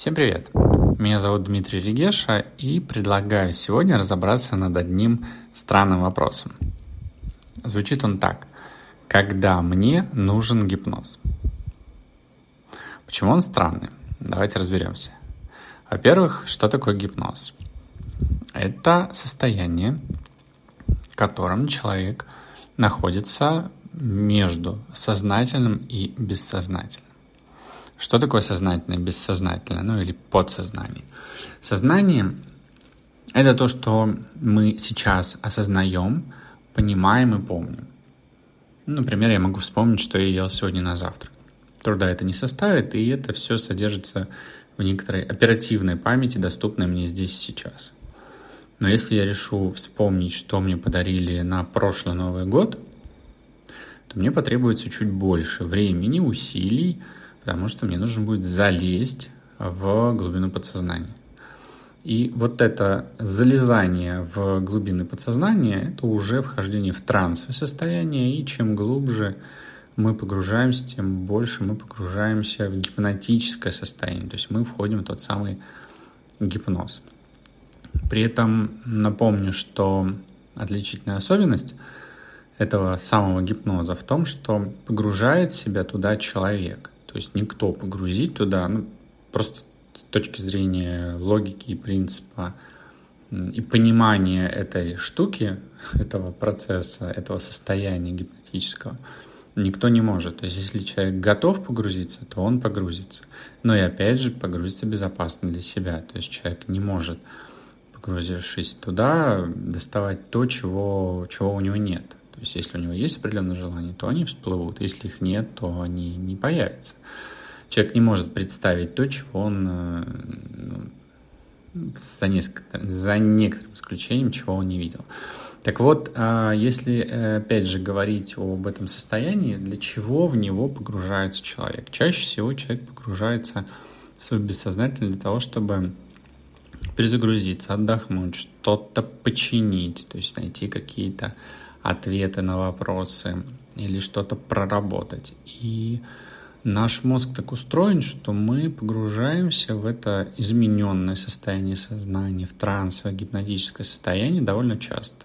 Всем привет! Меня зовут Дмитрий Регеша и предлагаю сегодня разобраться над одним странным вопросом. Звучит он так. Когда мне нужен гипноз? Почему он странный? Давайте разберемся. Во-первых, что такое гипноз? Это состояние, в котором человек находится между сознательным и бессознательным. Что такое сознательное бессознательное, ну или подсознание? Сознание — это то, что мы сейчас осознаем, понимаем и помним. Ну, например, я могу вспомнить, что я ел сегодня на завтрак. Труда это не составит, и это все содержится в некоторой оперативной памяти, доступной мне здесь и сейчас. Но если я решу вспомнить, что мне подарили на прошлый Новый год, то мне потребуется чуть больше времени, усилий, потому что мне нужно будет залезть в глубину подсознания. И вот это залезание в глубины подсознания, это уже вхождение в трансовое состояние, и чем глубже мы погружаемся, тем больше мы погружаемся в гипнотическое состояние, то есть мы входим в тот самый гипноз. При этом напомню, что отличительная особенность этого самого гипноза в том, что погружает себя туда человек. То есть никто погрузить туда, ну, просто с точки зрения логики и принципа и понимания этой штуки, этого процесса, этого состояния гипнотического, никто не может. То есть если человек готов погрузиться, то он погрузится. Но и опять же погрузиться безопасно для себя. То есть человек не может, погрузившись туда, доставать то, чего, чего у него нет. То есть если у него есть определенные желания, то они всплывут. Если их нет, то они не появятся. Человек не может представить то, чего он э, ну, за, несколько, за некоторым исключением, чего он не видел. Так вот, а, если э, опять же говорить об этом состоянии, для чего в него погружается человек? Чаще всего человек погружается в свое бессознательное для того, чтобы перезагрузиться, отдохнуть, что-то починить, то есть найти какие-то ответы на вопросы или что-то проработать. И наш мозг так устроен, что мы погружаемся в это измененное состояние сознания, в трансовое гипнотическое состояние довольно часто.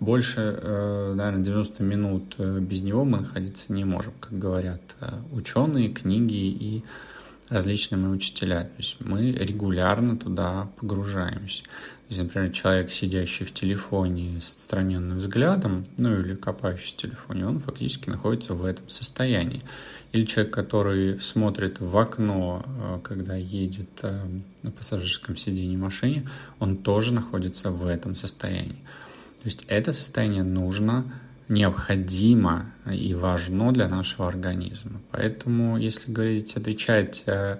Больше, э, наверное, 90 минут э, без него мы находиться не можем, как говорят э, ученые, книги и различные мои учителя. То есть мы регулярно туда погружаемся. То есть, например, человек, сидящий в телефоне с отстраненным взглядом, ну или копающий в телефоне, он фактически находится в этом состоянии. Или человек, который смотрит в окно, э, когда едет э, на пассажирском сиденье машине, он тоже находится в этом состоянии. То есть это состояние нужно необходимо и важно для нашего организма. Поэтому, если говорить, отвечать э,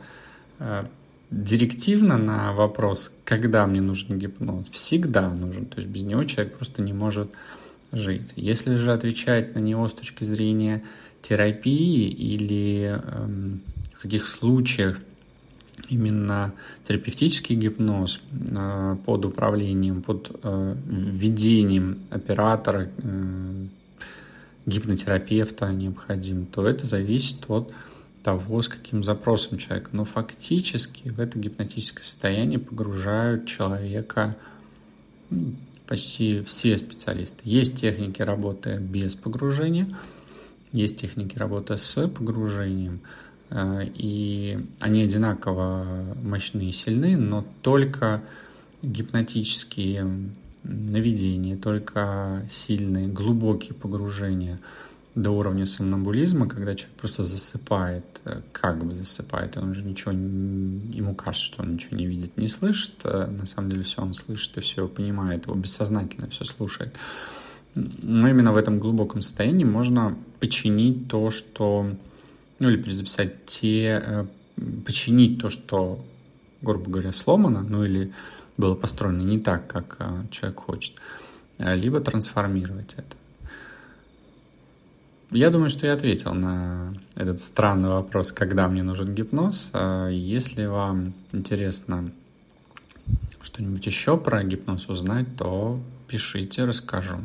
э, директивно на вопрос, когда мне нужен гипноз, всегда нужен. То есть без него человек просто не может жить. Если же отвечать на него с точки зрения терапии или э, в каких случаях именно терапевтический гипноз э, под управлением, под э, ведением оператора, э, гипнотерапевта необходим, то это зависит от того, с каким запросом человека. Но фактически в это гипнотическое состояние погружают человека ну, почти все специалисты. Есть техники работы без погружения, есть техники работы с погружением – и они одинаково мощные и сильны, но только гипнотические наведения, только сильные, глубокие погружения до уровня сомнамбулизма, когда человек просто засыпает, э, как бы засыпает, он уже ничего, ему кажется, что он ничего не видит, не слышит, э, на самом деле все он слышит и все понимает, его бессознательно все слушает. Но именно в этом глубоком состоянии можно починить то, что ну или перезаписать те, э, починить то, что, грубо говоря, сломано, ну или было построено не так, как э, человек хочет, э, либо трансформировать это. Я думаю, что я ответил на этот странный вопрос, когда мне нужен гипноз. Если вам интересно что-нибудь еще про гипноз узнать, то пишите, расскажу.